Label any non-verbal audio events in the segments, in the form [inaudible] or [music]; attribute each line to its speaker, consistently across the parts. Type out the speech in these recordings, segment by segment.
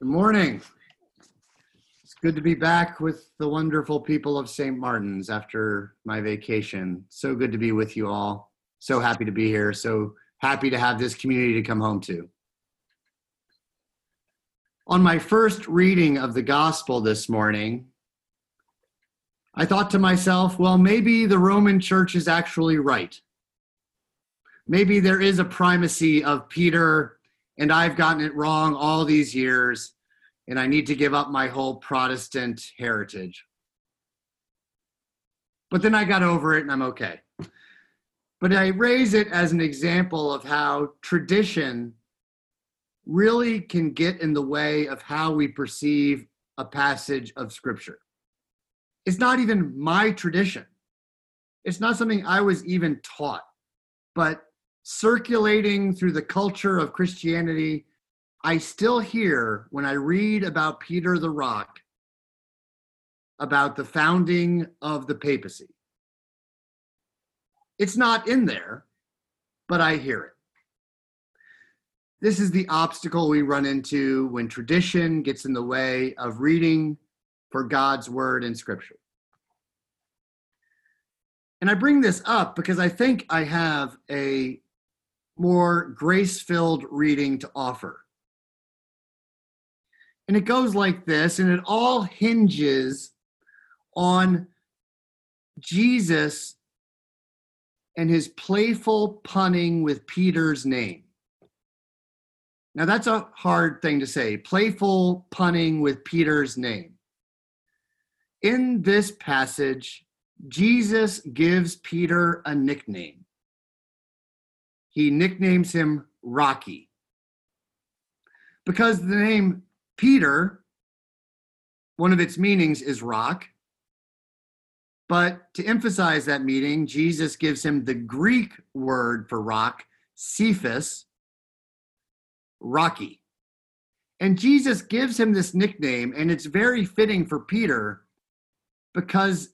Speaker 1: Good morning. It's good to be back with the wonderful people of St. Martin's after my vacation. So good to be with you all. So happy to be here. So happy to have this community to come home to. On my first reading of the gospel this morning, I thought to myself, well, maybe the Roman church is actually right. Maybe there is a primacy of Peter and I've gotten it wrong all these years, and I need to give up my whole Protestant heritage. But then I got over it and I'm okay. But I raise it as an example of how tradition really can get in the way of how we perceive a passage of scripture. It's not even my tradition. It's not something I was even taught, but circulating through the culture of Christianity, I still hear when I read about Peter the Rock about the founding of the papacy. It's not in there, but I hear it. This is the obstacle we run into when tradition gets in the way of reading for God's word in scripture. And I bring this up because I think I have a more grace filled reading to offer. And it goes like this, and it all hinges on Jesus and his playful punning with Peter's name. Now, that's a hard thing to say playful punning with Peter's name. In this passage, Jesus gives Peter a nickname he nicknames him Rocky. Because the name Peter, one of its meanings is rock. But to emphasize that meaning, Jesus gives him the Greek word for rock, Cephas, Rocky. And Jesus gives him this nickname, and it's very fitting for Peter because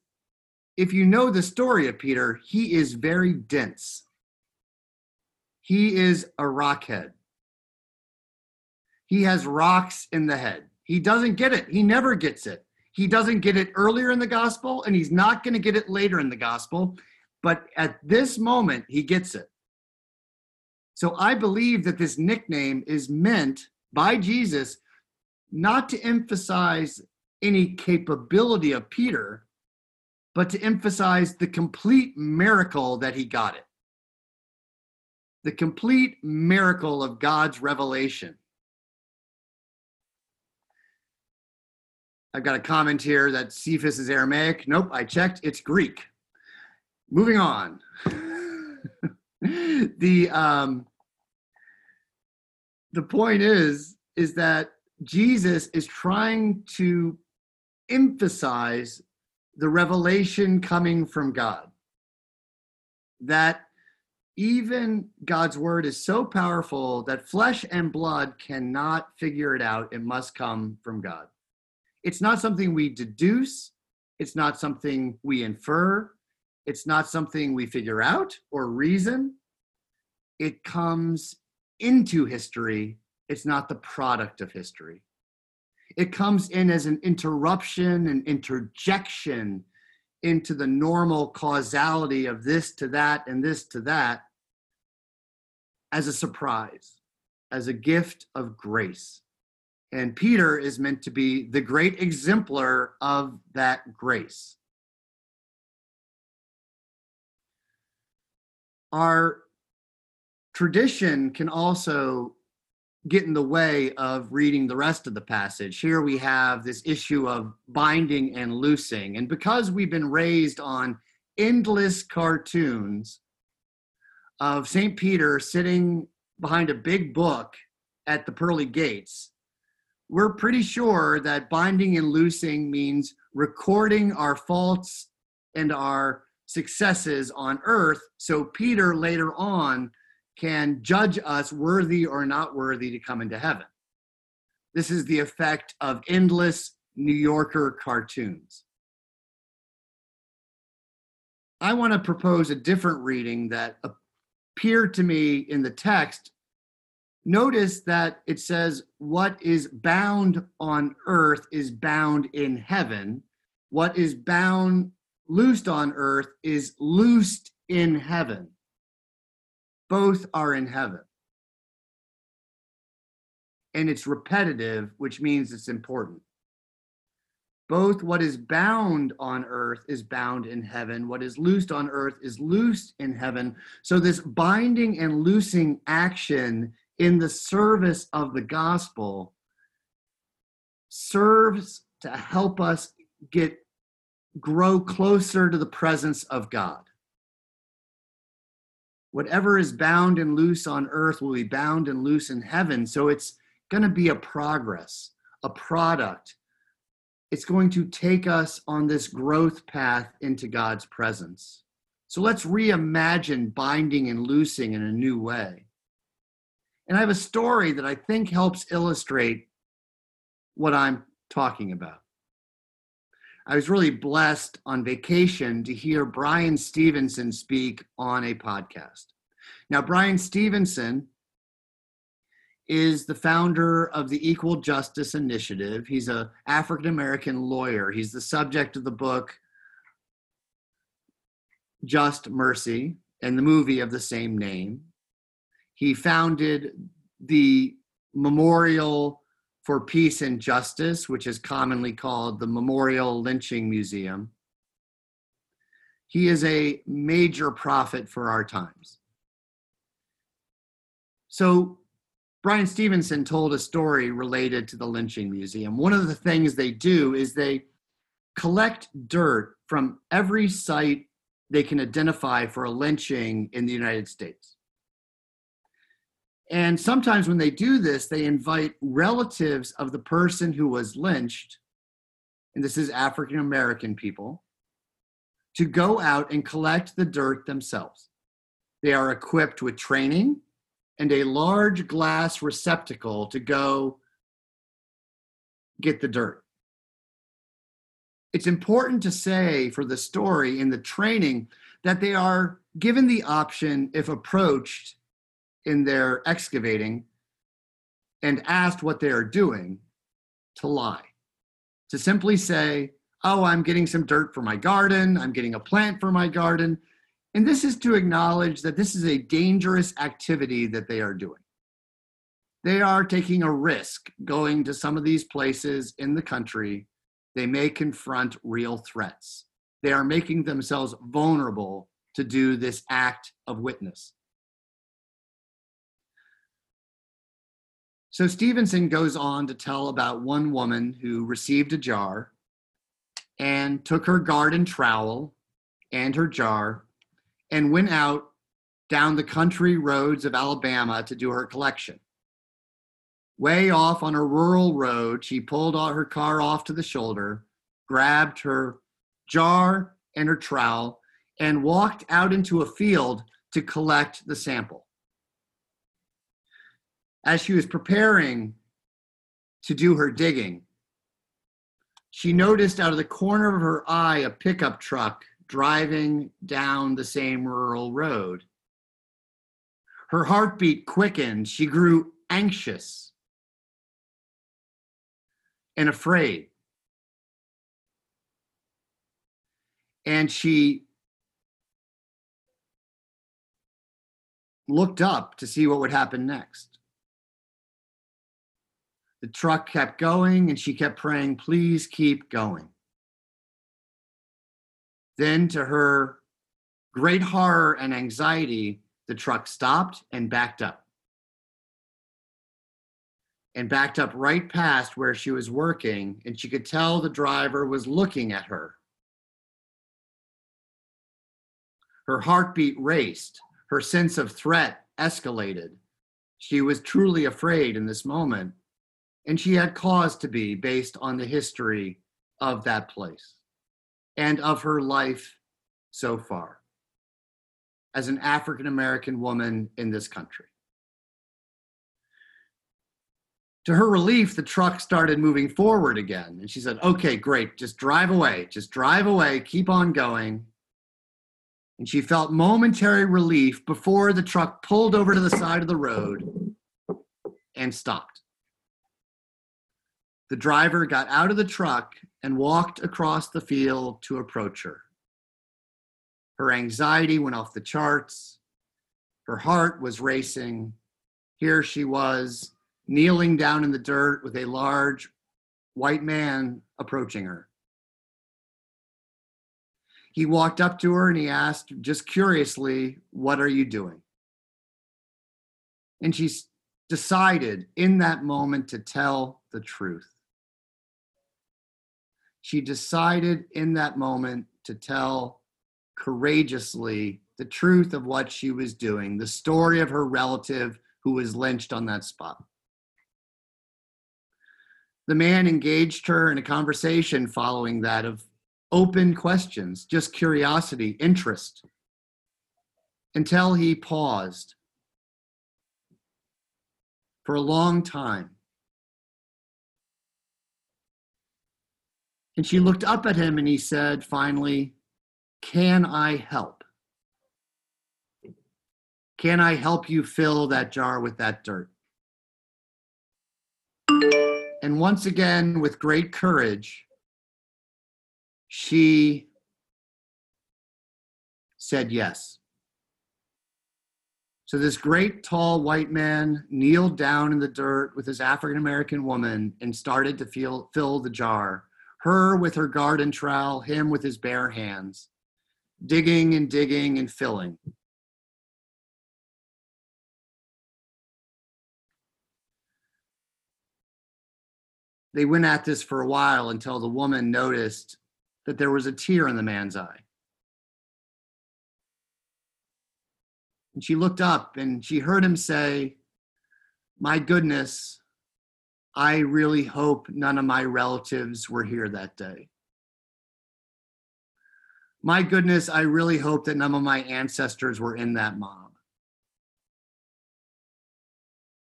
Speaker 1: if you know the story of Peter, he is very dense. He is a rockhead. He has rocks in the head. He doesn't get it. He never gets it. He doesn't get it earlier in the gospel, and he's not going to get it later in the gospel. But at this moment, he gets it. So I believe that this nickname is meant by Jesus not to emphasize any capability of Peter, but to emphasize the complete miracle that he got it the complete miracle of God's revelation. I've got a comment here that Cephas is Aramaic. Nope, I checked. It's Greek. Moving on. [laughs] the um, the point is is that Jesus is trying to emphasize the revelation coming from God. That even God's word is so powerful that flesh and blood cannot figure it out. It must come from God. It's not something we deduce, it's not something we infer, it's not something we figure out or reason. It comes into history, it's not the product of history. It comes in as an interruption, an interjection into the normal causality of this to that and this to that as a surprise, as a gift of grace. And Peter is meant to be the great exemplar of that grace. Our tradition can also get in the way of reading the rest of the passage. Here we have this issue of binding and loosing. And because we've been raised on endless cartoons of St. Peter sitting behind a big book at the pearly gates, we're pretty sure that binding and loosing means recording our faults and our successes on earth so Peter later on can judge us worthy or not worthy to come into heaven. This is the effect of endless New Yorker cartoons. I want to propose a different reading that appeared to me in the text notice that it says, What is bound on earth is bound in heaven. What is bound, loosed on earth is loosed in heaven. Both are in heaven. And it's repetitive, which means it's important. Both what is bound on earth is bound in heaven. What is loosed on earth is loosed in heaven. So, this binding and loosing action in the service of the gospel serves to help us get grow closer to the presence of God. Whatever is bound and loose on earth will be bound and loose in heaven. So it's going to be a progress, a product. It's going to take us on this growth path into God's presence. So let's reimagine binding and loosing in a new way. And I have a story that I think helps illustrate what I'm talking about. I was really blessed on vacation to hear Bryan Stevenson speak on a podcast. Now, Bryan Stevenson is the founder of the Equal Justice Initiative. He's a African American lawyer. He's the subject of the book Just Mercy and the movie of the same name. He founded the Memorial for Peace and Justice, which is commonly called the Memorial Lynching Museum. He is a major prophet for our times. So, Bryan Stevenson told a story related to the Lynching Museum. One of the things they do is they collect dirt from every site they can identify for a lynching in the United States. And sometimes when they do this, they invite relatives of the person who was lynched, and this is African American people, to go out and collect the dirt themselves. They are equipped with training and a large glass receptacle to go get the dirt. It's important to say for the story in the training that they are given the option, if approached, in their excavating and asked what they are doing to lie. To simply say, oh, I'm getting some dirt for my garden, I'm getting a plant for my garden. And this is to acknowledge that this is a dangerous activity that they are doing. They are taking a risk going to some of these places in the country. They may confront real threats. They are making themselves vulnerable to do this act of witness. So Stevenson goes on to tell about one woman who received a jar and took her garden trowel and her jar and went out down the country roads of Alabama to do her collection. Way off on a rural road, she pulled her car off to the shoulder, grabbed her jar and her trowel, and walked out into a field to collect the sample as she was preparing to do her digging, she noticed out of the corner of her eye a pickup truck driving down the same rural road. Her heartbeat quickened. She grew anxious and afraid. And she looked up to see what would happen next. The truck kept going, and she kept praying, Please keep going. Then, to her great horror and anxiety, the truck stopped and backed up. And backed up right past where she was working, and she could tell the driver was looking at her. Her heartbeat raced, her sense of threat escalated. She was truly afraid in this moment and she had cause to be based on the history of that place and of her life so far as an African American woman in this country. To her relief, the truck started moving forward again. And she said, Okay, great, just drive away, just drive away, keep on going. And she felt momentary relief before the truck pulled over to the side of the road and stopped. The driver got out of the truck and walked across the field to approach her. Her anxiety went off the charts. Her heart was racing. Here she was, kneeling down in the dirt with a large white man approaching her. He walked up to her and he asked, just curiously, What are you doing? And she decided in that moment to tell the truth. She decided in that moment to tell courageously the truth of what she was doing, the story of her relative who was lynched on that spot. The man engaged her in a conversation following that of open questions, just curiosity, interest, until he paused for a long time. And she looked up at him and he said, finally, Can I help? Can I help you fill that jar with that dirt? And once again, with great courage, she said yes. So this great tall white man kneeled down in the dirt with his African American woman and started to feel, fill the jar. Her with her garden trowel, him with his bare hands, digging and digging and filling. They went at this for a while until the woman noticed that there was a tear in the man's eye. And she looked up and she heard him say, My goodness, I really hope none of my relatives were here that day. My goodness, I really hope that none of my ancestors were in that mob.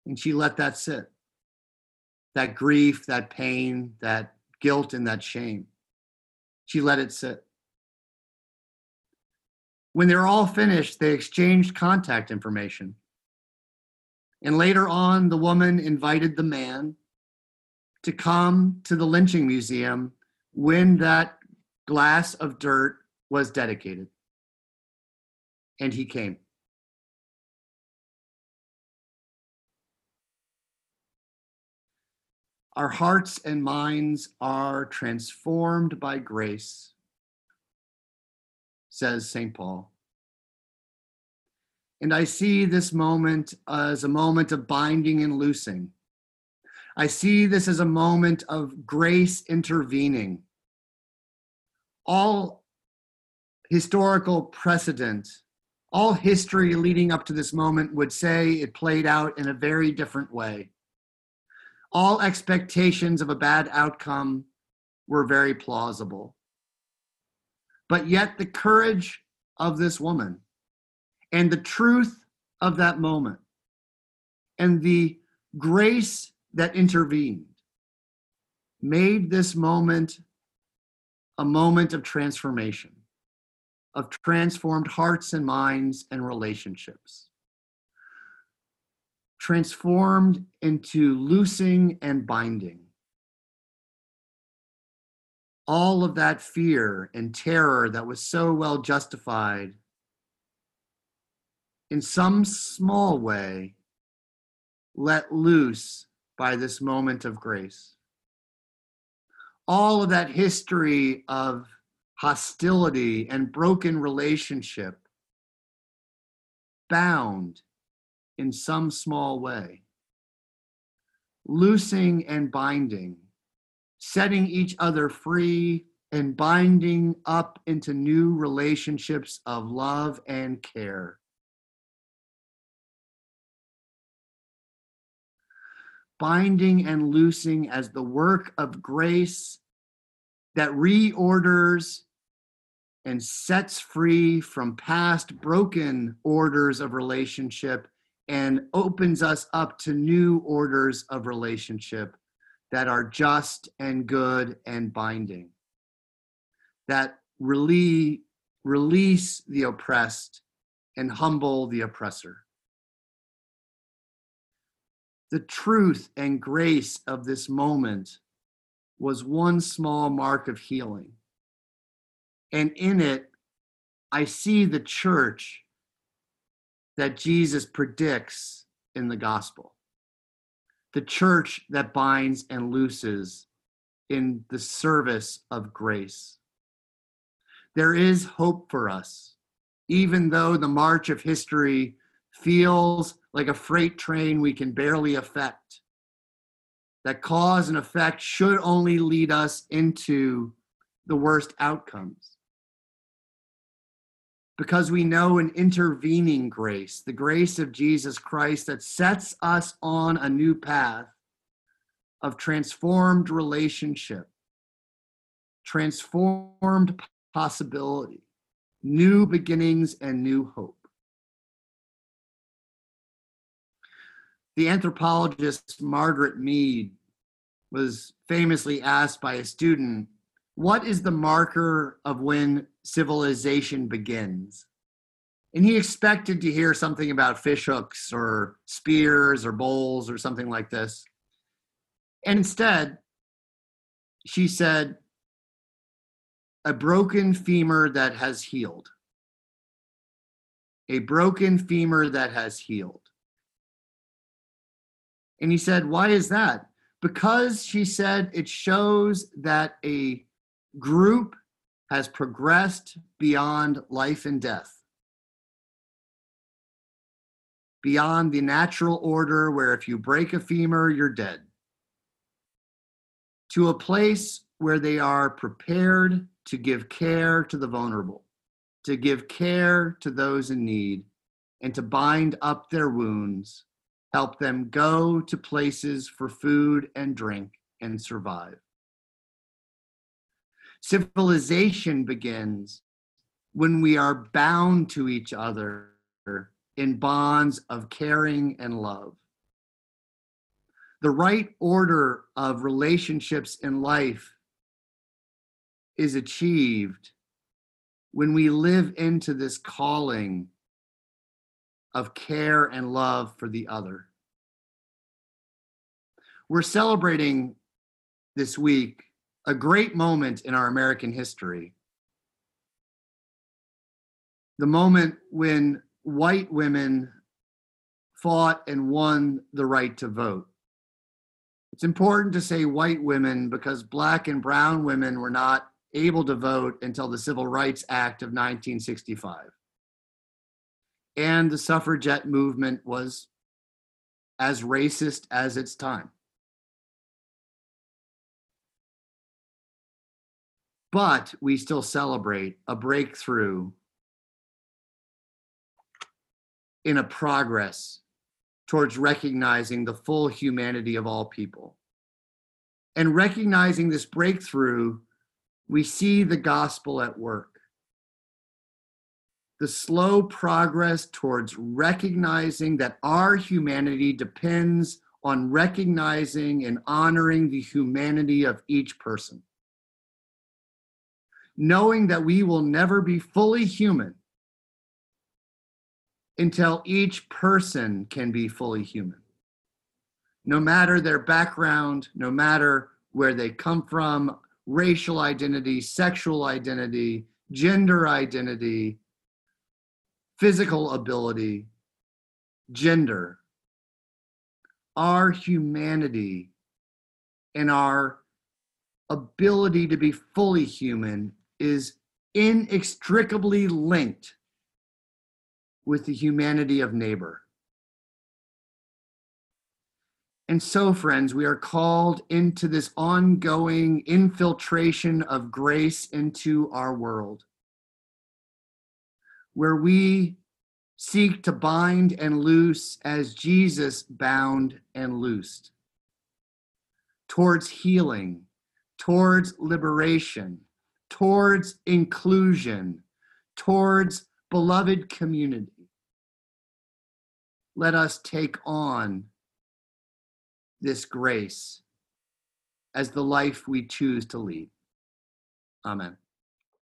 Speaker 1: And she let that sit that grief, that pain, that guilt, and that shame. She let it sit. When they were all finished, they exchanged contact information. And later on, the woman invited the man to come to the lynching museum when that glass of dirt was dedicated. And he came. Our hearts and minds are transformed by grace, says St. Paul. And I see this moment as a moment of binding and loosing. I see this as a moment of grace intervening. All historical precedent, all history leading up to this moment would say it played out in a very different way all expectations of a bad outcome were very plausible. But yet, the courage of this woman and the truth of that moment and the grace that intervened made this moment a moment of transformation, of transformed hearts and minds and relationships transformed into loosing and binding. All of that fear and terror that was so well justified, in some small way, let loose by this moment of grace. All of that history of hostility and broken relationship bound in some small way. Loosing and binding, setting each other free and binding up into new relationships of love and care. Binding and loosing as the work of grace that reorders and sets free from past broken orders of relationship and opens us up to new orders of relationship that are just and good and binding, that really release the oppressed and humble the oppressor. The truth and grace of this moment was one small mark of healing. And in it, I see the church that Jesus predicts in the gospel. The church that binds and looses in the service of grace. There is hope for us, even though the march of history feels like a freight train we can barely affect. That cause and effect should only lead us into the worst outcomes. Because we know an intervening grace, the grace of Jesus Christ that sets us on a new path of transformed relationship, transformed possibility, new beginnings, and new hope. The anthropologist Margaret Mead was famously asked by a student, What is the marker of when civilization begins? And he expected to hear something about fishhooks or spears or bowls or something like this. And instead, she said, a broken femur that has healed. A broken femur that has healed. And he said, Why is that? Because she said it shows that a group has progressed beyond life and death, beyond the natural order where if you break a femur, you're dead, to a place where they are prepared to give care to the vulnerable, to give care to those in need, and to bind up their wounds help them go to places for food and drink and survive. Civilization begins when we are bound to each other in bonds of caring and love. The right order of relationships in life is achieved when we live into this calling of care and love for the other. We're celebrating this week a great moment in our American history. The moment when white women fought and won the right to vote. It's important to say white women because black and brown women were not able to vote until the Civil Rights Act of 1965 and the suffragette movement was as racist as its time. But we still celebrate a breakthrough in a progress towards recognizing the full humanity of all people. And recognizing this breakthrough, we see the gospel at work the slow progress towards recognizing that our humanity depends on recognizing and honoring the humanity of each person. Knowing that we will never be fully human until each person can be fully human. No matter their background, no matter where they come from, racial identity, sexual identity, gender identity, physical ability, gender, our humanity, and our ability to be fully human is inextricably linked with the humanity of neighbor. And so, friends, we are called into this ongoing infiltration of grace into our world where we seek to bind and loose as Jesus bound and loosed, towards healing, towards liberation, towards inclusion, towards beloved community. Let us take on this grace as the life we choose to lead. Amen.